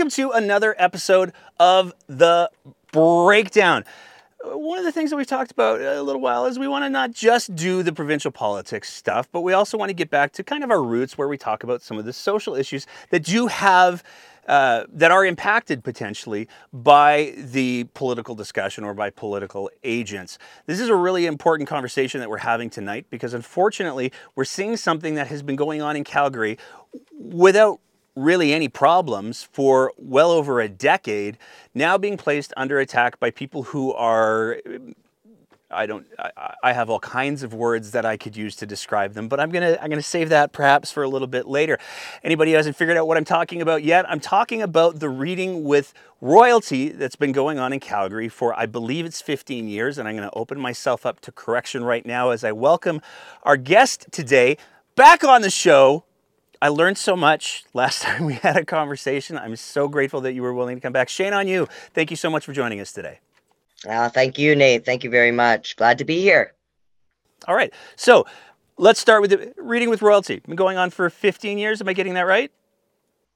Welcome to another episode of The Breakdown. One of the things that we've talked about a little while is we want to not just do the provincial politics stuff, but we also want to get back to kind of our roots where we talk about some of the social issues that do have uh, that are impacted potentially by the political discussion or by political agents. This is a really important conversation that we're having tonight because unfortunately we're seeing something that has been going on in Calgary without really any problems for well over a decade, now being placed under attack by people who are I don't. I, I, have all kinds of words that I could use to describe them, but I'm gonna I'm gonna save that perhaps for a little bit later. Anybody who hasn't figured out what I'm talking about yet, I'm talking about the reading with royalty that's been going on in Calgary for I believe it's 15 years, and I'm gonna open myself up to correction right now as I welcome our guest today back on the show, I learned so much last time we had a conversation. I'm so grateful that you were willing to come back. Shane Onyou. Thank you so much for joining us today. Uh, thank you, Nate. Thank you very much. Glad to be here. All right. So let's start with the reading with royalty. Been going on for 15 years. Am I getting that right?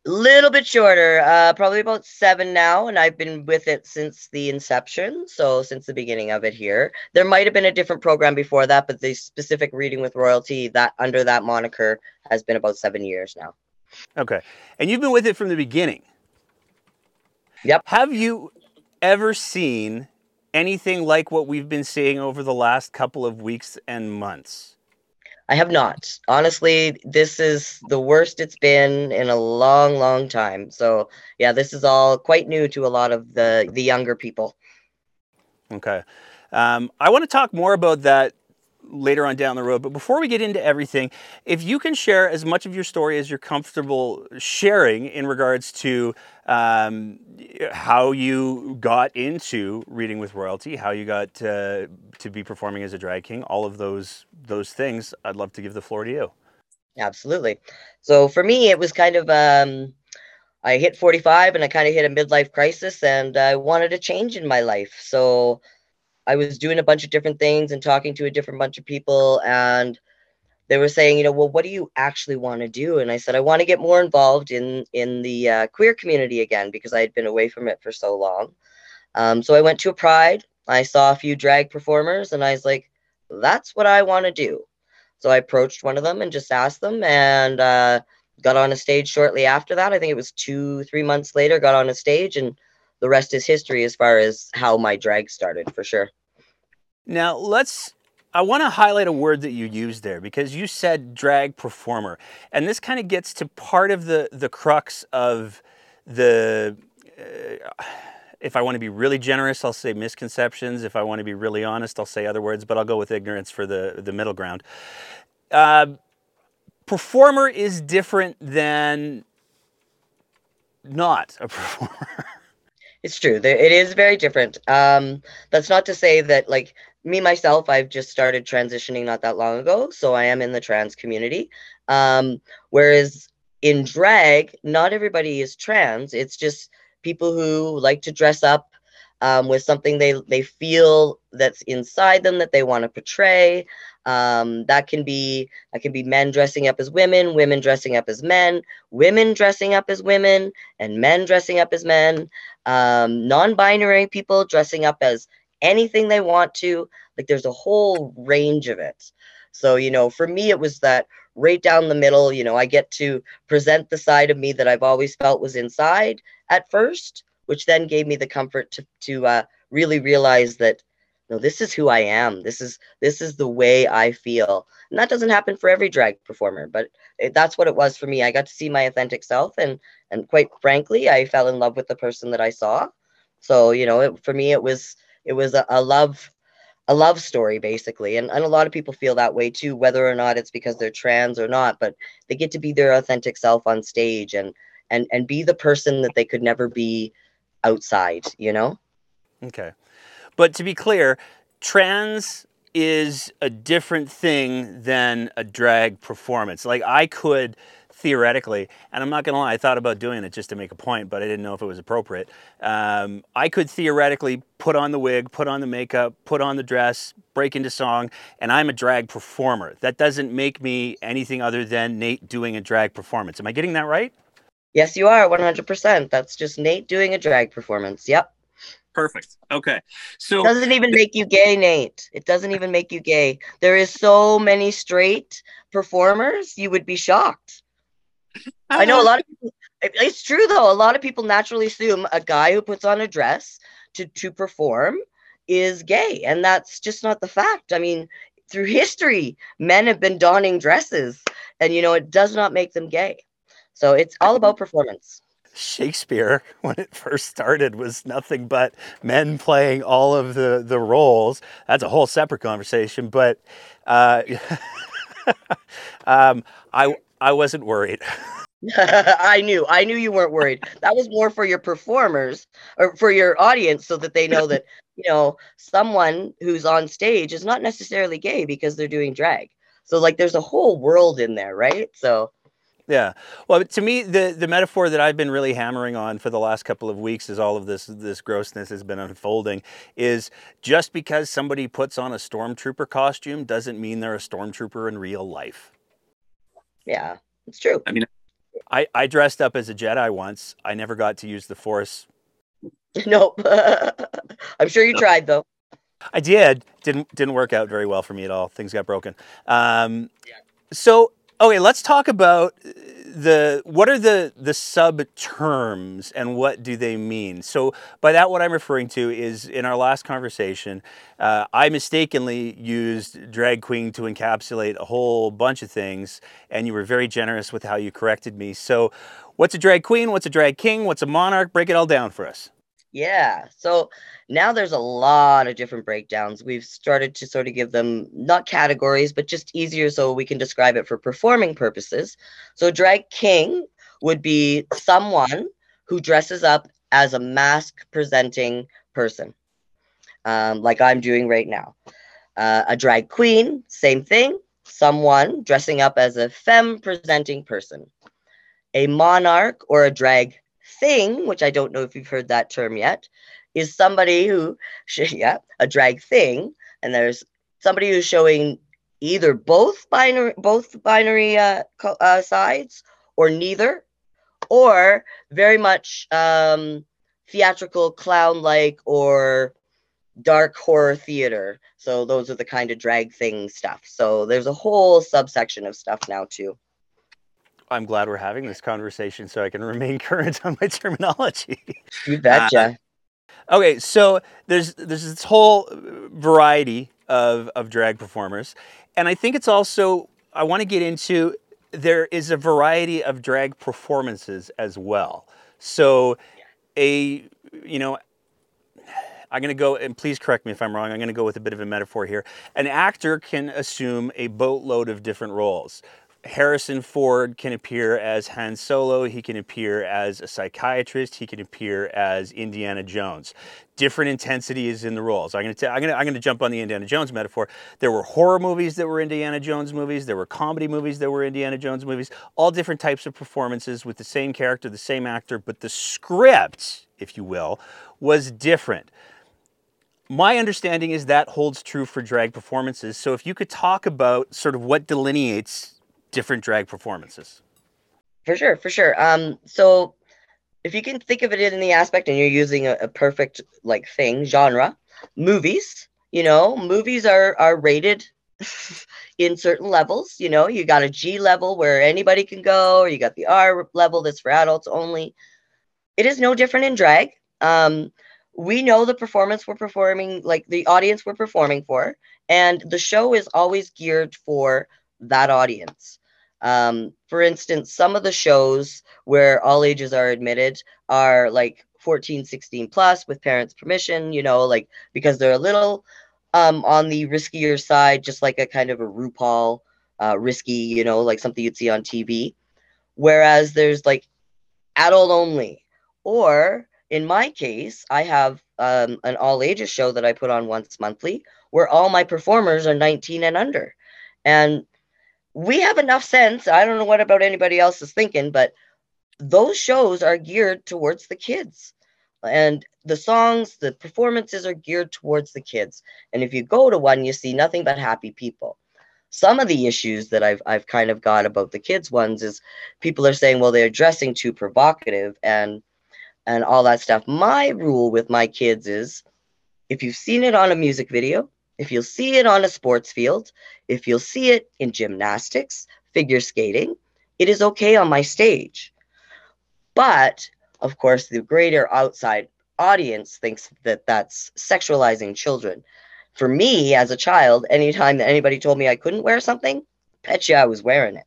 Little bit shorter, uh, probably about seven now, and I've been with it since the inception, so since the beginning of it here. There might have been a different program before that, but the specific reading with royalty that under that moniker has been about seven years now. Okay, and you've been with it from the beginning. Yep. Have you ever seen anything like what we've been seeing over the last couple of weeks and months? I have not. Honestly, this is the worst it's been in a long, long time. So, yeah, this is all quite new to a lot of the the younger people. Okay. Um, I want to talk more about that later on down the road. But before we get into everything, if you can share as much of your story as you're comfortable sharing in regards to um, how you got into reading with royalty, how you got to, to be performing as a drag king, all of those those things, I'd love to give the floor to you. Absolutely. So for me, it was kind of um, I hit 45 and I kind of hit a midlife crisis, and I wanted a change in my life. So I was doing a bunch of different things and talking to a different bunch of people and they were saying, you know, well, what do you actually want to do? And I said, I want to get more involved in in the uh, queer community again because I had been away from it for so long. Um, so I went to a Pride. I saw a few drag performers, and I was like, that's what I want to do. So I approached one of them and just asked them, and uh, got on a stage shortly after that. I think it was two, three months later. Got on a stage and the rest is history as far as how my drag started for sure. Now, let's I want to highlight a word that you used there because you said drag performer. And this kind of gets to part of the the crux of the uh, if I want to be really generous, I'll say misconceptions. If I want to be really honest, I'll say other words, but I'll go with ignorance for the, the middle ground. Uh, performer is different than not a performer. It's true. It is very different. Um, that's not to say that, like me myself, I've just started transitioning not that long ago, so I am in the trans community. Um, whereas in drag, not everybody is trans. It's just people who like to dress up um, with something they they feel that's inside them that they want to portray. Um, that can be that can be men dressing up as women, women dressing up as men, women dressing up as women, and men dressing up as men. Um, non-binary people dressing up as anything they want to. Like there's a whole range of it. So you know, for me, it was that right down the middle. You know, I get to present the side of me that I've always felt was inside at first, which then gave me the comfort to to uh, really realize that no, this is who I am. This is this is the way I feel, and that doesn't happen for every drag performer, but it, that's what it was for me. I got to see my authentic self, and and quite frankly, I fell in love with the person that I saw. So you know, it, for me, it was it was a, a love a love story basically and, and a lot of people feel that way too whether or not it's because they're trans or not but they get to be their authentic self on stage and and and be the person that they could never be outside you know okay but to be clear trans is a different thing than a drag performance like i could theoretically, and I'm not to lie, I thought about doing it just to make a point, but I didn't know if it was appropriate. Um, I could theoretically put on the wig, put on the makeup, put on the dress, break into song, and I'm a drag performer. That doesn't make me anything other than Nate doing a drag performance. Am I getting that right? Yes, you are 100%. That's just Nate doing a drag performance. Yep. Perfect. Okay. So it doesn't even make you gay, Nate. It doesn't even make you gay. There is so many straight performers, you would be shocked. I know a lot of people it's true though. A lot of people naturally assume a guy who puts on a dress to to perform is gay, and that's just not the fact. I mean, through history, men have been donning dresses, and you know it does not make them gay. So it's all about performance. Shakespeare, when it first started, was nothing but men playing all of the, the roles. That's a whole separate conversation, but uh, um, I, I wasn't worried. I knew. I knew you weren't worried. That was more for your performers or for your audience so that they know that, you know, someone who's on stage is not necessarily gay because they're doing drag. So like there's a whole world in there, right? So yeah. Well, to me, the, the metaphor that I've been really hammering on for the last couple of weeks as all of this this grossness has been unfolding is just because somebody puts on a stormtrooper costume doesn't mean they're a stormtrooper in real life. Yeah, it's true. I mean, I, I dressed up as a Jedi once. I never got to use the Force. Nope. I'm sure you tried though. I did. Didn't didn't work out very well for me at all. Things got broken. Um, yeah. So Okay, let's talk about the what are the the sub terms and what do they mean? So by that what i'm referring to is in our last conversation uh, i mistakenly used drag queen to encapsulate a whole bunch of things and you were very generous with how you corrected me. So what's a drag queen? What's a drag king? What's a monarch? Break it all down for us yeah. So now there's a lot of different breakdowns. We've started to sort of give them not categories, but just easier so we can describe it for performing purposes. So, drag king would be someone who dresses up as a masc presenting person, um, like I'm doing right now. Uh, a drag queen, same thing, someone dressing up as a femme presenting person. A monarch or a drag thing, which I don't know if you've heard that term yet, is somebody who, yeah, a drag thing, and there's somebody who's showing either both binary both binary uh, uh, sides or neither, or very much um, theatrical clown like or dark horror theater. So those are the kind of drag thing stuff. So there's a whole subsection of stuff now too. I'm glad we're having this conversation so I can remain current on my terminology. You betcha. Uh, okay, so there's there's this whole variety of of drag performers, and I think it's also I want to get into there is a variety of drag performances as well. So a you know I'm going to go, and please correct me if I'm wrong, I'm going to go with a bit of a metaphor here. An actor can assume a boatload of different roles. Harrison Ford can appear as Han Solo, he can appear as a psychiatrist, he can appear as Indiana Jones. Different intensities in the roles. I'm going to I'm going to I'm going to jump on the Indiana Jones metaphor. There were horror movies that were Indiana Jones movies, there were comedy movies that were Indiana Jones movies, all different types of performances with the same character, the same actor, but the script, if you will, was different my understanding is that holds true for drag performances. So if you could talk about sort of what delineates different drag performances. For sure, for sure. Um, so if you can think of it in the aspect and you're using a, a perfect like thing, genre, movies, you know, movies are are rated in certain levels. You know, you got a G level where anybody can go, or you got the R level that's for adults only. It is no different in drag. Um, we know the performance we're performing, like the audience we're performing for, and the show is always geared for that audience. Um, for instance, some of the shows where all ages are admitted are like 14, 16 plus with parents' permission, you know, like because they're a little um, on the riskier side, just like a kind of a RuPaul uh, risky, you know, like something you'd see on TV. Whereas there's like adult only. Or in my case, I have um, an all ages show that I put on once monthly where all my performers are 19 and under. And we have enough sense. I don't know what about anybody else is thinking, but those shows are geared towards the kids. And the songs, the performances are geared towards the kids. And if you go to one, you see nothing but happy people. some of the issues that I've I've kind of got about the kids ones is people are saying, well, they're dressing too provocative and and all that stuff. My rule with my kids is if you've seen it on a music video, if you'll see it on a sports field, if you'll see it in gymnastics, figure skating, it is okay on my stage. But of course, the greater outside audience thinks that that's sexualizing children for me as a child, anytime that anybody told me I couldn't wear something, you I was wearing it.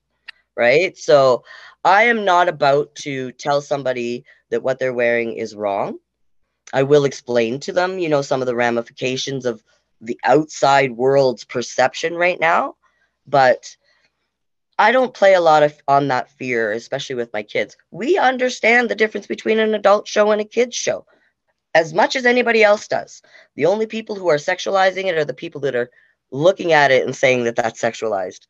Right. So I am not about to tell somebody that what they're wearing is wrong. I will explain to them, you know, some of the ramifications of the outside world's perception right now. But I don't play a lot of on that fear, especially with my kids. We understand the difference between an adult show and a kids show as much as anybody else does. The only people who are sexualizing it are the people that are looking at it and saying that that's sexualized.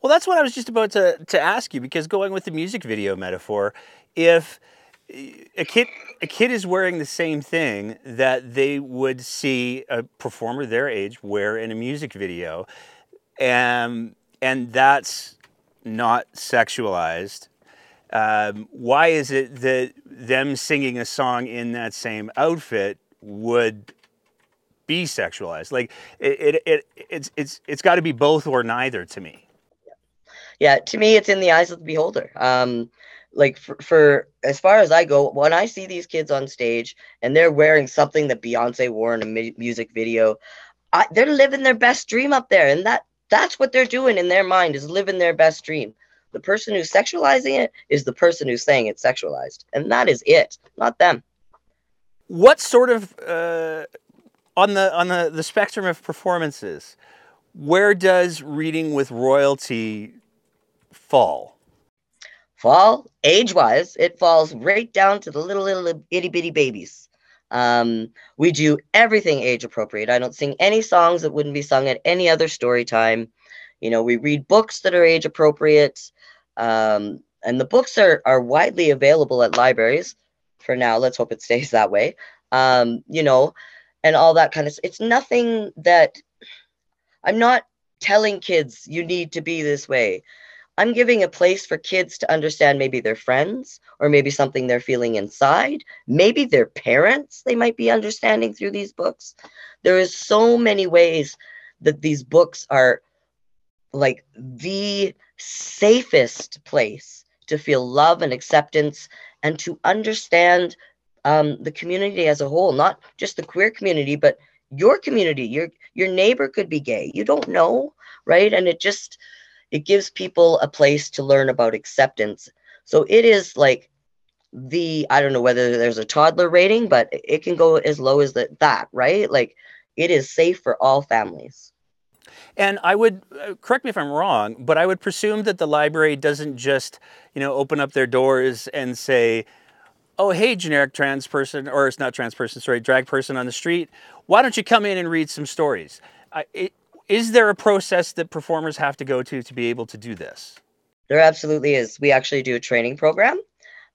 Well, that's what I was just about to, to ask you because going with the music video metaphor, if a kid a kid is wearing the same thing that they would see a performer their age wear in a music video, and and that's not sexualized, um, why is it that them singing a song in that same outfit would be sexualized? Like it, it, it it's it's it's got to be both or neither to me. Yeah, to me, it's in the eyes of the beholder. Um, like for, for as far as I go, when I see these kids on stage and they're wearing something that Beyonce wore in a mu- music video, I, they're living their best dream up there, and that that's what they're doing in their mind is living their best dream. The person who's sexualizing it is the person who's saying it's sexualized. And that is it, not them. What sort of uh, on the on the, the spectrum of performances, where does reading with royalty fall? Fall age wise, it falls right down to the little little itty bitty babies. Um, we do everything age appropriate. I don't sing any songs that wouldn't be sung at any other story time. You know, we read books that are age appropriate. Um, and the books are, are widely available at libraries for now. Let's hope it stays that way. Um, you know, and all that kind of it's nothing that I'm not telling kids you need to be this way. I'm giving a place for kids to understand maybe their friends or maybe something they're feeling inside, maybe their parents they might be understanding through these books. There is so many ways that these books are like the safest place to feel love and acceptance and to understand um, the community as a whole, not just the queer community, but your community. Your your neighbor could be gay. You don't know, right? And it just it gives people a place to learn about acceptance. So it is like the I don't know whether there's a toddler rating, but it can go as low as that, that right? Like it is safe for all families. And I would uh, correct me if I'm wrong, but I would presume that the library doesn't just, you know, open up their doors and say, "Oh, hey, generic trans person, or it's not trans person, sorry, drag person on the street. Why don't you come in and read some stories?" I, it, is there a process that performers have to go to to be able to do this? There absolutely is. We actually do a training program.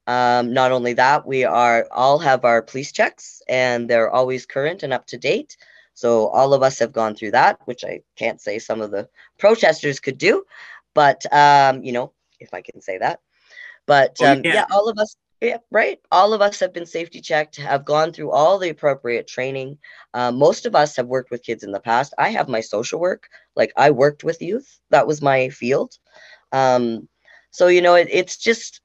Um, not only that, we are all have our police checks, and they're always current and up to date. So all of us have gone through that, which I can't say some of the protesters could do, but um, you know, if I can say that. But oh, um, yeah, all of us, yeah, right. All of us have been safety checked, have gone through all the appropriate training. Uh, most of us have worked with kids in the past. I have my social work, like I worked with youth. That was my field. Um, so you know, it, it's just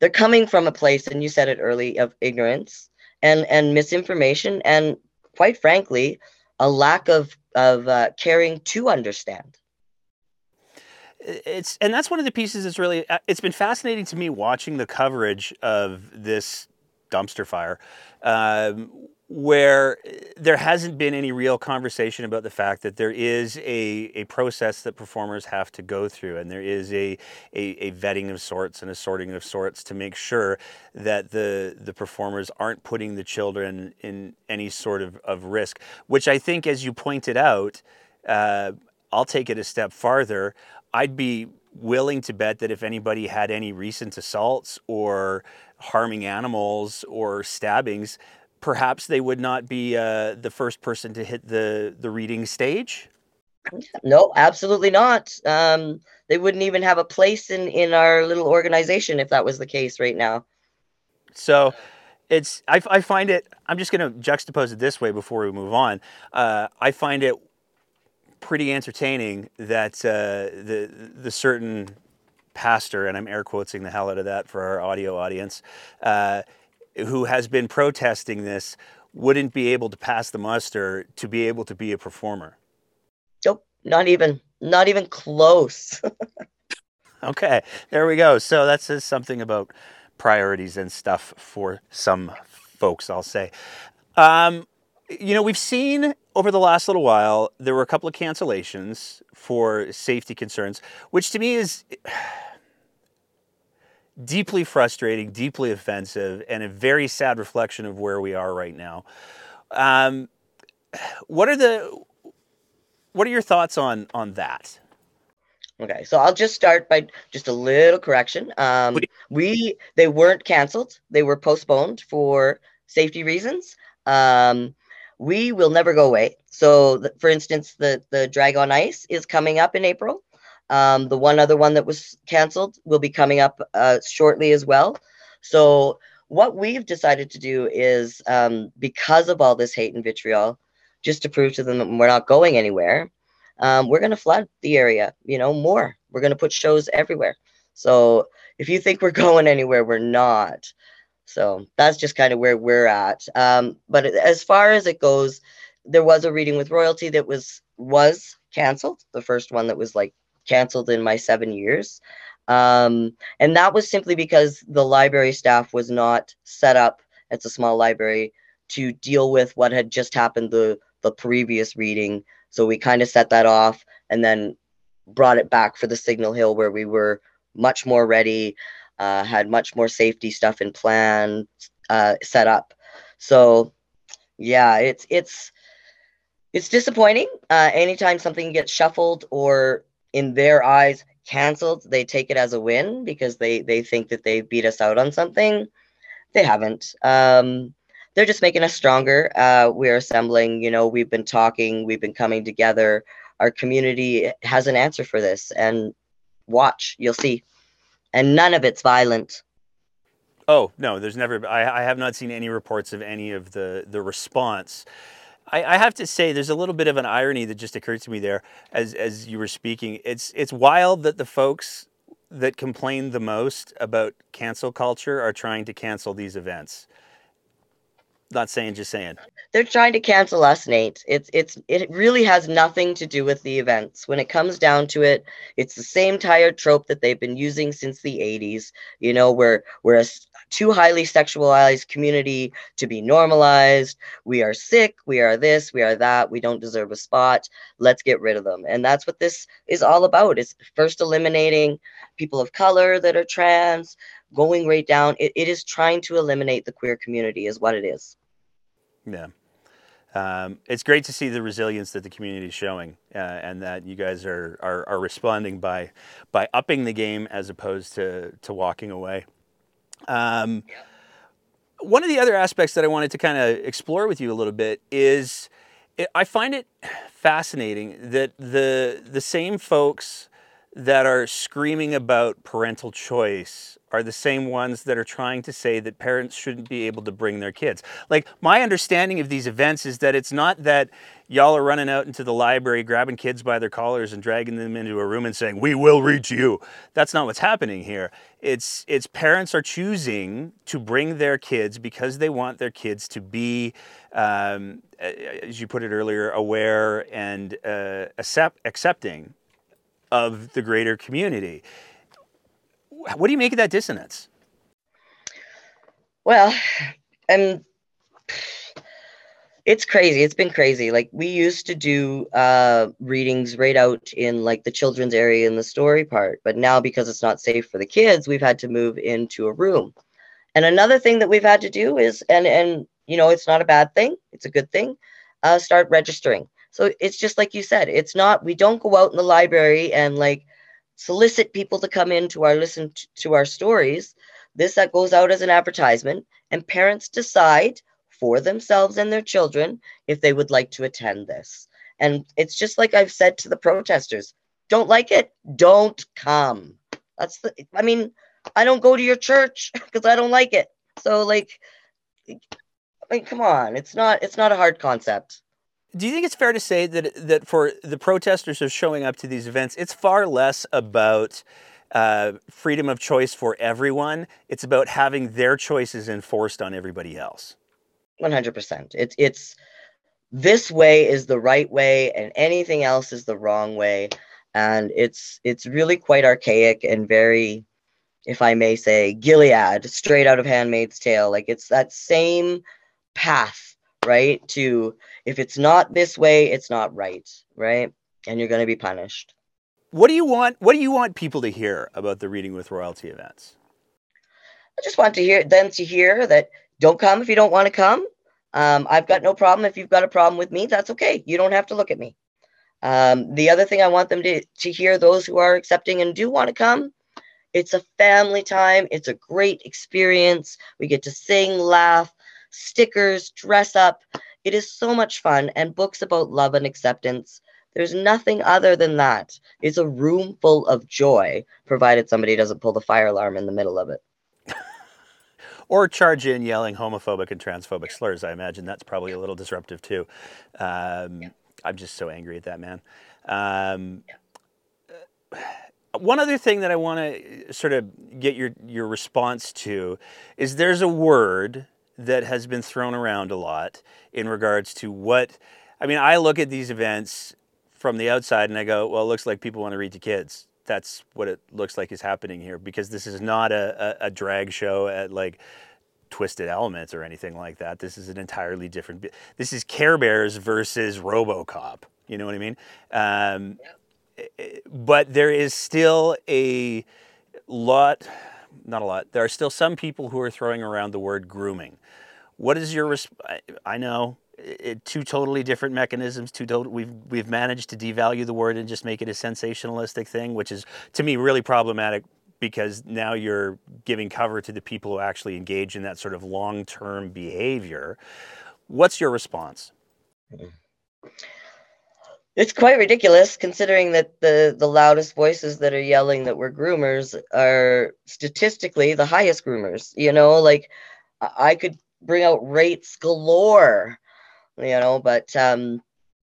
they're coming from a place, and you said it early, of ignorance and and misinformation, and quite frankly, a lack of of uh, caring to understand it's and that's one of the pieces that's really uh, it's been fascinating to me watching the coverage of this dumpster fire um, where there hasn't been any real conversation about the fact that there is a, a process that performers have to go through and there is a, a, a, vetting of sorts and a sorting of sorts to make sure that the, the performers aren't putting the children in any sort of, of risk, which I think, as you pointed out, uh, I'll take it a step farther. I'd be willing to bet that if anybody had any recent assaults or harming animals or stabbings, perhaps they would not be uh, the first person to hit the, the reading stage? No, absolutely not. Um, they wouldn't even have a place in in our little organization if that was the case right now. So it's I, I find it. I'm just going to juxtapose it this way before we move on. Uh, I find it pretty entertaining that uh, the the certain pastor, and I'm air quoting the hell out of that for our audio audience, uh, who has been protesting this, wouldn't be able to pass the muster to be able to be a performer. Nope, not even, not even close. okay, there we go. So that says something about priorities and stuff for some folks, I'll say. Um, you know, we've seen over the last little while, there were a couple of cancellations for safety concerns, which to me is deeply frustrating, deeply offensive, and a very sad reflection of where we are right now. Um, what are the what are your thoughts on on that? Okay, so I'll just start by just a little correction. Um, we they weren't canceled; they were postponed for safety reasons. Um, we will never go away. So, the, for instance, the the Drag on Ice is coming up in April. Um, the one other one that was canceled will be coming up uh, shortly as well. So, what we've decided to do is um, because of all this hate and vitriol, just to prove to them that we're not going anywhere, um, we're going to flood the area, you know, more. We're going to put shows everywhere. So, if you think we're going anywhere, we're not. So, that's just kind of where we're at. Um, but as far as it goes, there was a reading with royalty that was was canceled the first one that was like canceled in my seven years. Um, and that was simply because the library staff was not set up, it's a small library, to deal with what had just happened the, the previous reading. So we kind of set that off and then brought it back for the Signal Hill where we were much more ready, uh, had much more safety stuff in plan uh, set up. So yeah, it's it's it's disappointing. Uh, anytime something gets shuffled or in their eyes canceled they take it as a win because they they think that they beat us out on something. They haven't. Um they're just making us stronger. Uh we're assembling you know we've been talking we've been coming together. Our community has an answer for this and watch you'll see and none of it's violent oh no there's never i, I have not seen any reports of any of the the response I, I, have to say, there's a little bit of an irony that just occurred to me there as as you were speaking. It's it's wild that the folks that complain the most about cancel culture are trying to cancel these events. Not saying, just saying. They're trying to cancel us, Nate. It's it's it really has nothing to do with the events. When it comes down to it, it's the same tired trope that they've been using since the 80s. You know, where where a, too highly sexualized community to be normalized. We are sick. We are this. We are that. We don't deserve a spot. Let's get rid of them. And that's what this is all about. It's first eliminating people of color that are trans, going right down. it, it is trying to eliminate the queer community, is what it is. Yeah. Um, it's great to see the resilience that the community is showing, uh, and that you guys are, are, are responding by by upping the game as opposed to to walking away. Um, one of the other aspects that I wanted to kind of explore with you a little bit is it, I find it fascinating that the the same folks that are screaming about parental choice are the same ones that are trying to say that parents shouldn't be able to bring their kids. Like, my understanding of these events is that it's not that y'all are running out into the library, grabbing kids by their collars and dragging them into a room and saying, We will reach you. That's not what's happening here. It's, it's parents are choosing to bring their kids because they want their kids to be, um, as you put it earlier, aware and uh, accept, accepting of the greater community. What do you make of that dissonance? Well, and it's crazy. It's been crazy. Like we used to do uh, readings right out in like the children's area in the story part, but now because it's not safe for the kids, we've had to move into a room. And another thing that we've had to do is, and and you know, it's not a bad thing. It's a good thing. Uh, start registering. So it's just like you said, it's not, we don't go out in the library and like solicit people to come in to our listen to our stories. This that goes out as an advertisement, and parents decide for themselves and their children if they would like to attend this. And it's just like I've said to the protesters don't like it, don't come. That's the, I mean, I don't go to your church because I don't like it. So, like, I mean, come on, it's not, it's not a hard concept. Do you think it's fair to say that that for the protesters who are showing up to these events, it's far less about uh, freedom of choice for everyone. It's about having their choices enforced on everybody else. One hundred percent. It's it's this way is the right way, and anything else is the wrong way, and it's it's really quite archaic and very, if I may say, Gilead, straight out of Handmaid's Tale. Like it's that same path, right? To if it's not this way, it's not right, right? And you're going to be punished. What do you want? What do you want people to hear about the Reading with Royalty events? I just want to hear them to hear that don't come if you don't want to come. Um, I've got no problem if you've got a problem with me. That's okay. You don't have to look at me. Um, the other thing I want them to, to hear, those who are accepting and do want to come, it's a family time. It's a great experience. We get to sing, laugh, stickers, dress up. It is so much fun. And books about love and acceptance there's nothing other than that. It's a room full of joy, provided somebody doesn't pull the fire alarm in the middle of it. or charge in yelling homophobic and transphobic slurs. I imagine that's probably a little disruptive too. Um, yeah. I'm just so angry at that man. Um, one other thing that I want to sort of get your your response to is there's a word that has been thrown around a lot in regards to what I mean. I look at these events from the outside and I go, well, it looks like people want to read to kids. That's what it looks like is happening here because this is not a, a, a drag show at like twisted elements or anything like that. This is an entirely different. This is Care Bears versus RoboCop. You know what I mean? Um, but there is still a lot, not a lot. There are still some people who are throwing around the word grooming. What is your? Resp- I know it, two totally different mechanisms. Two we've we've managed to devalue the word and just make it a sensationalistic thing, which is to me really problematic because now you're giving cover to the people who actually engage in that sort of long-term behavior. What's your response? Mm-hmm. It's quite ridiculous considering that the the loudest voices that are yelling that we're groomers are statistically the highest groomers. You know, like I could bring out rates galore you know, but um,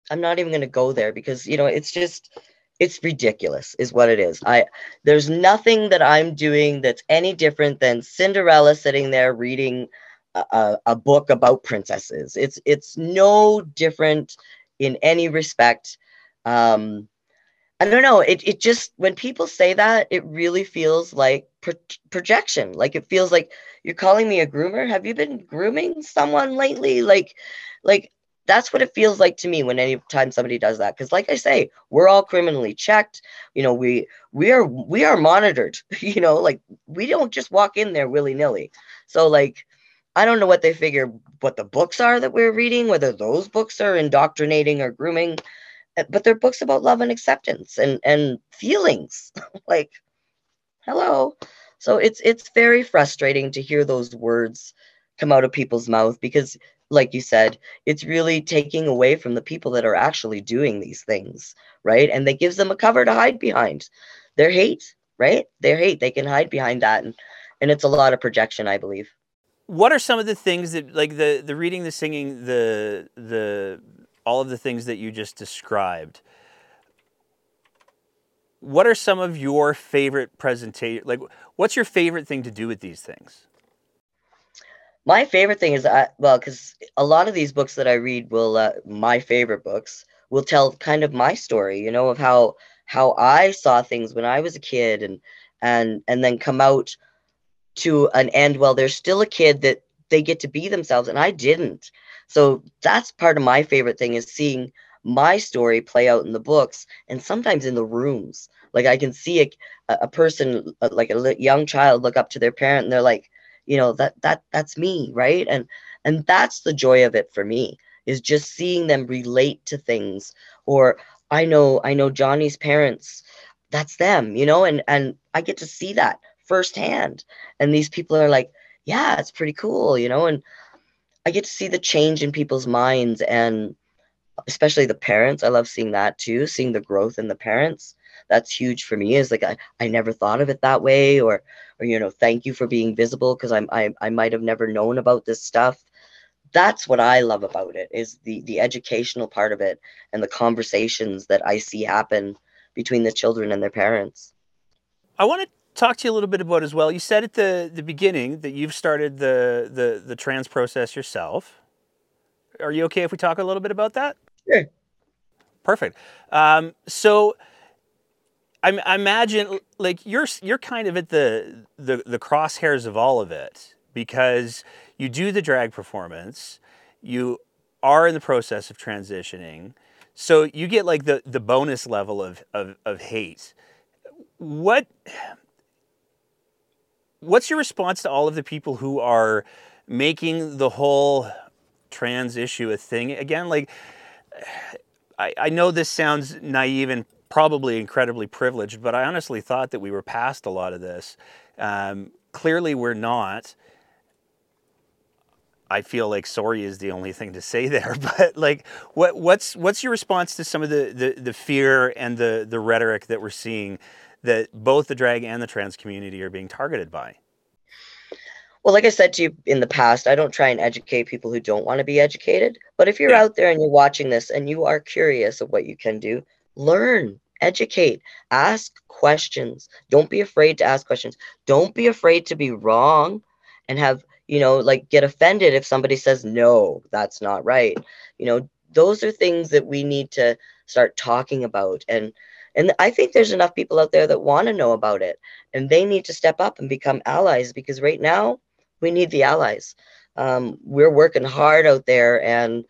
I'm not even going to go there because, you know, it's just, it's ridiculous is what it is. I, there's nothing that I'm doing that's any different than Cinderella sitting there reading a, a book about princesses. It's, it's no different in any respect. Um, I don't know. It, it just, when people say that, it really feels like pro- projection. Like it feels like you're calling me a groomer. Have you been grooming someone lately? Like, like that's what it feels like to me when anytime somebody does that because like i say we're all criminally checked you know we we are we are monitored you know like we don't just walk in there willy-nilly so like i don't know what they figure what the books are that we're reading whether those books are indoctrinating or grooming eh, but they're books about love and acceptance and and feelings like hello so it's it's very frustrating to hear those words come out of people's mouth because like you said, it's really taking away from the people that are actually doing these things, right? And that gives them a cover to hide behind. Their hate, right? Their hate, they can hide behind that. And, and it's a lot of projection, I believe. What are some of the things that, like the the reading, the singing, the the all of the things that you just described? What are some of your favorite presentation? Like, what's your favorite thing to do with these things? my favorite thing is I, well because a lot of these books that i read will uh, my favorite books will tell kind of my story you know of how how i saw things when i was a kid and and and then come out to an end well there's still a kid that they get to be themselves and i didn't. So that's part of my favorite thing is seeing my story play out in the books and sometimes in the rooms. Like i can see a, a person uh, like a young child look up to their parent and they're like you know that that that's me right? And and that's the joy of it for me is just seeing them relate to things. Or i know i know johnny's parents that's them you know? And and i get to see that firsthand and these people are like yeah it's pretty cool you know and i get to see the change in people's minds and especially the parents. I love seeing that too, seeing the growth in the parents. That's huge for me. Is like I, I never thought of it that way, or or you know, thank you for being visible because I'm I I might have never known about this stuff. That's what I love about it is the the educational part of it and the conversations that I see happen between the children and their parents. I want to talk to you a little bit about as well. You said at the the beginning that you've started the the the trans process yourself. Are you okay if we talk a little bit about that? Sure. Perfect. Um, so, I, I, imagine like you're you're kind of at the, the the crosshairs of all of it because you do the drag performance, you are in the process of transitioning, so you get like the the bonus level of of, of hate. What what's your response to all of the people who are making the whole trans issue a thing again? Like, I, I know this sounds naive and probably incredibly privileged, but I honestly thought that we were past a lot of this. Um, clearly, we're not. I feel like sorry is the only thing to say there, but like, what what's what's your response to some of the, the, the fear and the the rhetoric that we're seeing that both the drag and the trans community are being targeted by? Well, like I said to you in the past, I don't try and educate people who don't want to be educated. But if you're yeah. out there and you're watching this and you are curious of what you can do, learn, educate, ask questions. Don't be afraid to ask questions. Don't be afraid to be wrong and have, you know, like get offended if somebody says, no, that's not right. You know, those are things that we need to start talking about. And and I think there's enough people out there that want to know about it and they need to step up and become allies because right now we need the allies. Um, we're working hard out there, and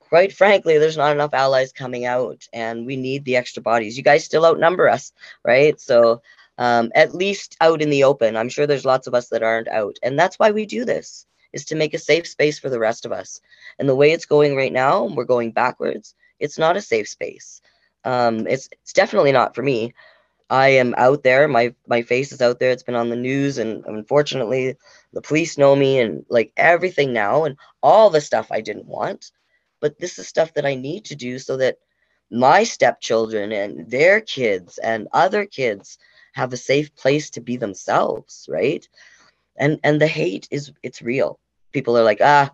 quite frankly, there's not enough allies coming out, and we need the extra bodies. You guys still outnumber us, right? So um, at least out in the open. I'm sure there's lots of us that aren't out, and that's why we do this is to make a safe space for the rest of us. And the way it's going right now, we're going backwards. It's not a safe space. Um, it's it's definitely not for me. I am out there. My my face is out there. It's been on the news, and unfortunately, the police know me and like everything now, and all the stuff I didn't want. But this is stuff that I need to do so that my stepchildren and their kids and other kids have a safe place to be themselves, right? And and the hate is it's real. People are like, ah,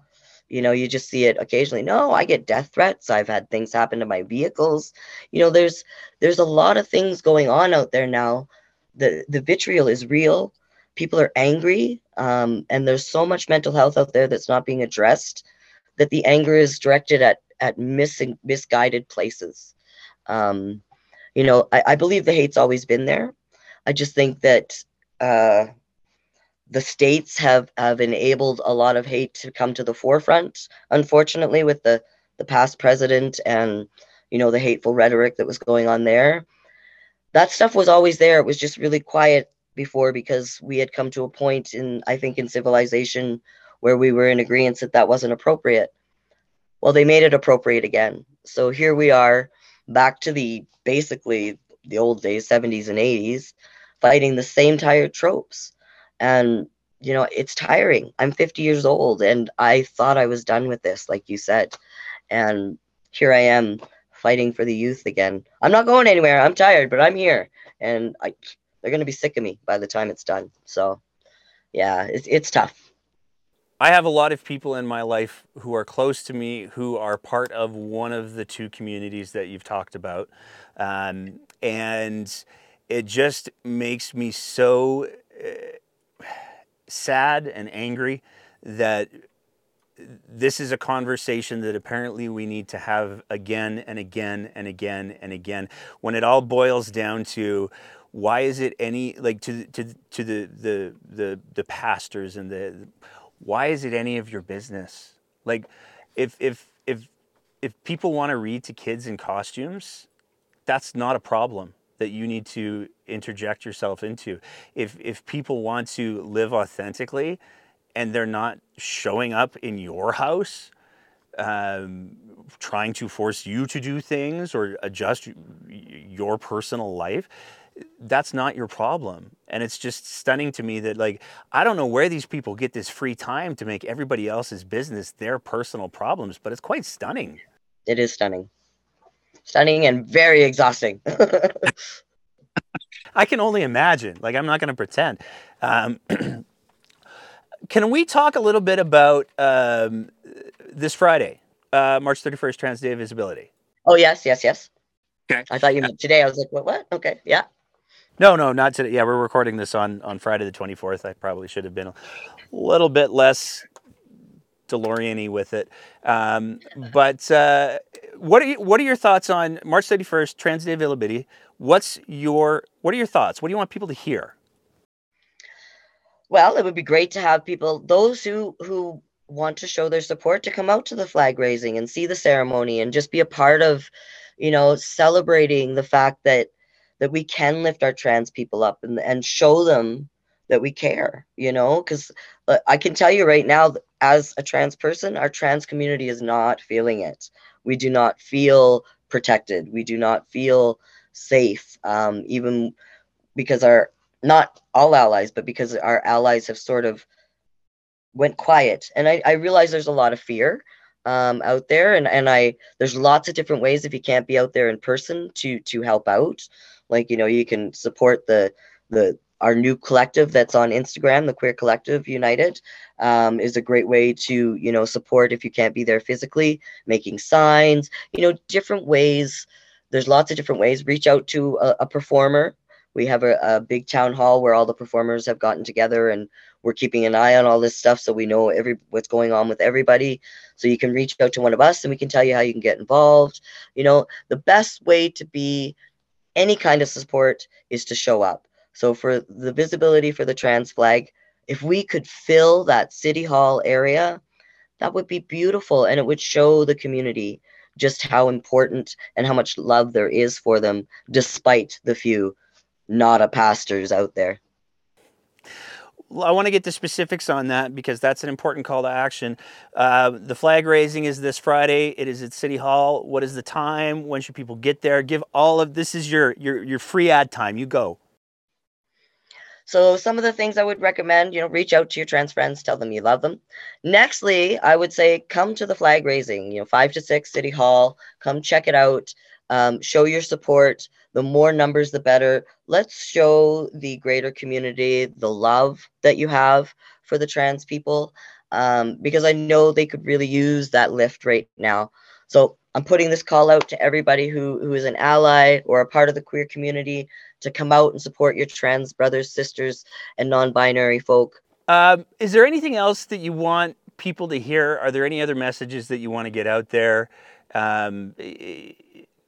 you know you just see it occasionally. No i get death threats. I've had things happen to my vehicles. You know there's there's a lot of things going on out there now. The the vitriol is real. People are angry um, and there's so much mental health out there that's not being addressed that the anger is directed at at missing misguided places. Um, you know I, I believe the hate's always been there. I just think that uh, the states have have enabled a lot of hate to come to the forefront unfortunately with the the past president and you know the hateful rhetoric that was going on there. That stuff was always there. It was just really quiet before because we had come to a point in i think in civilization where we were in agreement that that wasn't appropriate. Well they made it appropriate again. So here we are back to the basically the old days 70s and 80s fighting the same tired tropes and, you know, it's tiring. I'm 50 years old and I thought I was done with this, like you said. And here I am fighting for the youth again. I'm not going anywhere. I'm tired, but I'm here. And I, they're going to be sick of me by the time it's done. So, yeah, it's, it's tough. I have a lot of people in my life who are close to me who are part of one of the two communities that you've talked about. Um, and it just makes me so uh, sad and angry that this is a conversation that apparently we need to have again and again and again and again. When it all boils down to why is it any like to to to the the the, the pastors and the why is it any of your business? Like if if if if people want to read to kids in costumes that's not a problem that you need to interject yourself into. If if people want to live authentically and they're not showing up in your house, um, trying to force you to do things or adjust your personal life, that's not your problem. And it's just stunning to me that like I don't know where these people get this free time to make everybody else's business their personal problems, but it's quite stunning. it is stunning, stunning and very exhausting. I can only imagine. Like I'm not going to pretend. Um, can we talk a little bit about um, this Friday, uh, March 31st, Trans Day of Visibility? Oh yes, yes, yes. Okay. I thought you meant today. I was like, what? What? Okay, yeah. No, no, not today. Yeah, we're recording this on on Friday the 24th. I probably should have been a little bit less DeLorean-y with it. Um, but uh, what are you, what are your thoughts on March 31st, Trans Day of Visibility? What's your what are your thoughts? What do you want people to hear? Well, it would be great to have people those who who want to show their support to come out to the flag raising and see the ceremony and just be a part of, you know, celebrating the fact that that we can lift our trans people up and and show them that we care, you know, because uh, I can tell you right now, as a trans person, our trans community is not feeling it. We do not feel protected. We do not feel safe, um, even because our not all allies, but because our allies have sort of went quiet. And I, I realize there's a lot of fear um, out there, and and I there's lots of different ways if you can't be out there in person to to help out. Like you know, you can support the the our new collective that's on Instagram, the Queer Collective United, um, is a great way to you know support if you can't be there physically, making signs, you know, different ways. There's lots of different ways. Reach out to a, a performer. We have a, a big town hall where all the performers have gotten together and we're keeping an eye on all this stuff so we know every what's going on with everybody so you can reach out to one of us and we can tell you how you can get involved you know the best way to be any kind of support is to show up so for the visibility for the trans flag, if we could fill that city hall area, that would be beautiful and it would show the community just how important and how much love there is for them despite the few not a pastors out there. I want to get the specifics on that because that's an important call to action. Uh, the flag raising is this Friday. It is at City Hall. What is the time? When should people get there? Give all of this is your your your free ad time. You go. So some of the things I would recommend, you know, reach out to your trans friends, tell them you love them. Nextly, I would say come to the flag raising, you know, five to six City Hall, come check it out, um, show your support. The more numbers, the better. Let's show the greater community the love that you have for the trans people, um, because I know they could really use that lift right now. So I'm putting this call out to everybody who, who is an ally or a part of the queer community to come out and support your trans brothers, sisters, and non binary folk. Um, is there anything else that you want people to hear? Are there any other messages that you want to get out there? Um, the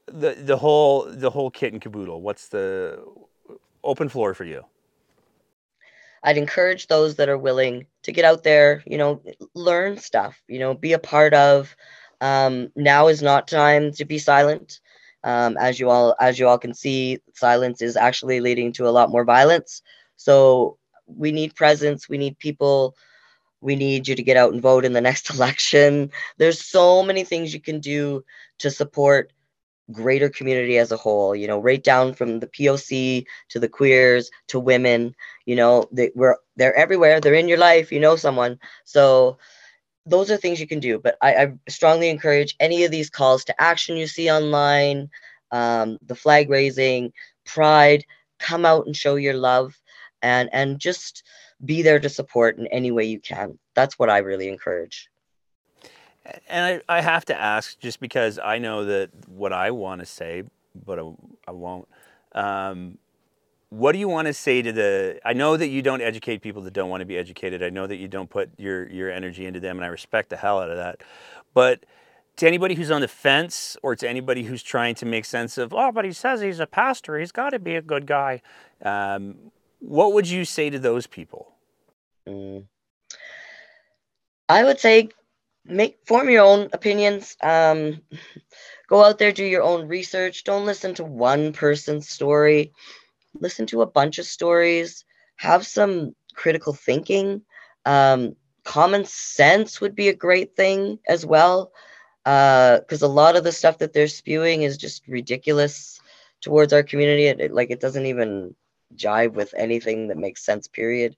the whole the whole kit and caboodle. What's the open floor for you? I'd encourage those that are willing to get out there, you know, learn stuff, you know, be a part of. Um, now is not time to be silent. Um, as you all as you all can see, silence is actually leading to a lot more violence. So we need presence. We need people. We need you to get out and vote in the next election. There's so many things you can do to support greater community as a whole you know right down from the poc to the queers to women you know they, we're they're everywhere they're in your life you know someone so those are things you can do. But I, I strongly encourage any of these calls to action you see online, um, the flag raising, pride, come out and show your love and and just be there to support in any way you can. That's what I really encourage. And I, I have to ask, just because I know that what I want to say, but I, I won't. Um, what do you want to say to the i know that you don't educate people that don't want to be educated. I know that you don't put your your energy into them and i respect the hell out of that. But to anybody who's on the fence or to anybody who's trying to make sense of oh but he says he's a pastor. He's got to be a good guy. Um, what would you say to those people? Mm. i would say make form your own opinions. Um, go out there do your own research. Don't listen to one person's story listen to a bunch of stories, have some critical thinking. Um, common sense would be a great thing as well, because uh, a lot of the stuff that they're spewing is just ridiculous towards our community. It, it, like it doesn't even jive with anything that makes sense. Period.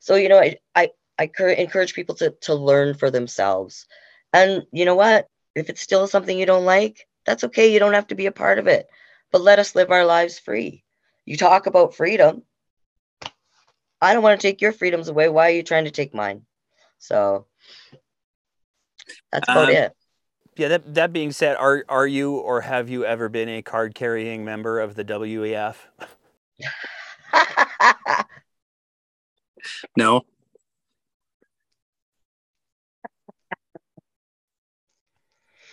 So you know, I I, I encourage people to to learn for themselves, and you know what? If it's still something you don't like, that's okay. You don't have to be a part of it. But let us live our lives free. You talk about freedom. I don't want to take your freedoms away. Why are you trying to take mine? So that's about um, it. Yeah, that, that being said, are are you or have you ever been a card carrying member of the WEF? no.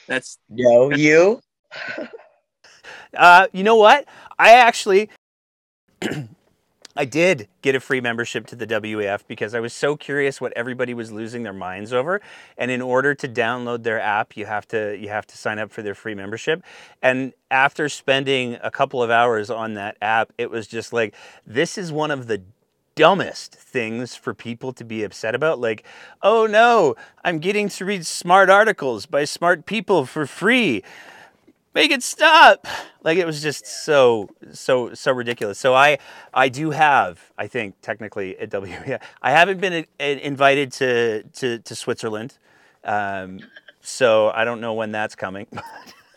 That's no you. uh, you know what? I actually I did get a free membership to the WEF because I was so curious what everybody was losing their minds over. And in order to download their app, you have to you have to sign up for their free membership. And after spending a couple of hours on that app, it was just like this is one of the dumbest things for people to be upset about. Like, oh no, I'm getting to read smart articles by smart people for free make it stop. Like it was just so so so ridiculous. So i i do have i think technically at a w i haven't been a, a, invited to to to switzerland. Um, so i don't know when that's coming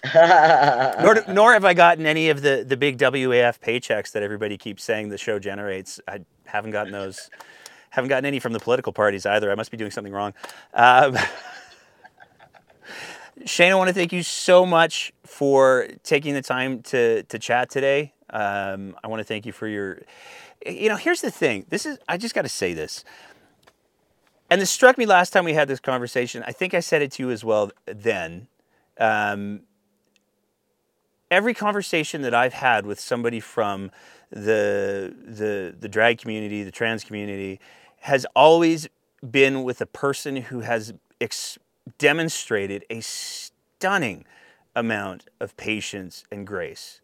nor, nor have i gotten any of the the big WEF paychecks that everybody keeps saying the show generates. I haven't gotten those haven't gotten any from the political parties either. I must be doing something wrong. Um, Shane, I want to thank you so much for taking the time to to chat today. Um, I want to thank you for your. You know, here's the thing. This is. I just got to say this. And this struck me last time we had this conversation. I think I said it to you as well then. Um, every conversation that I've had with somebody from the the the drag community, the trans community, has always been with a person who has ex- demonstrated a stunning amount of patience and grace.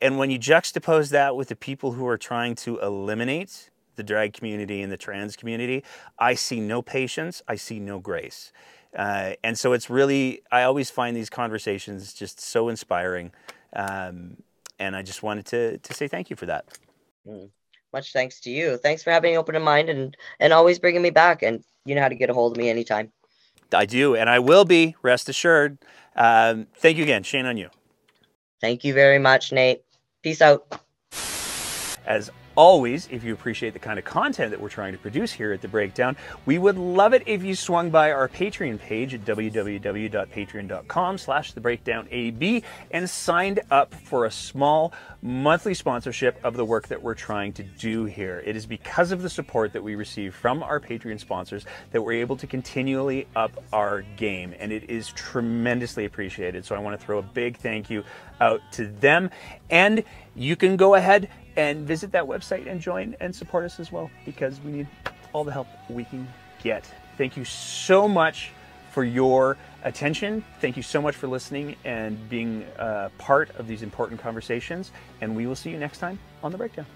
And when you juxtapose that with the people who are trying to eliminate the drag community and the trans community, I see no patience, I see no grace. Uh, and so it's really, I always find these conversations just so inspiring. Um, and I just wanted to, to say thank you for that. Mm. Much thanks to you. Thanks for having open mind and, and always bringing me back. And you know how to get a hold of me anytime. I do, and I will be, rest assured. Um, thank you again. Shane Onyou. Thank you very much, Nate. Peace out. As always, if you appreciate the kind of content that we're trying to produce here at The Breakdown, we would love it if you swung by our Patreon page at www.patreon.com slash thebreakdownab and signed up for a small monthly sponsorship of the work that we're trying to do here. It is because of the support that we receive from our Patreon sponsors that we're able to continually up our game, and it is tremendously appreciated. So I want to throw a big thank you out to them. And you can go ahead and visit that website and join and support us as well because we need all the help we can get. Thank you so much for your attention. Thank you so much for listening and being a part of these important conversations. And we will see you next time on The Breakdown.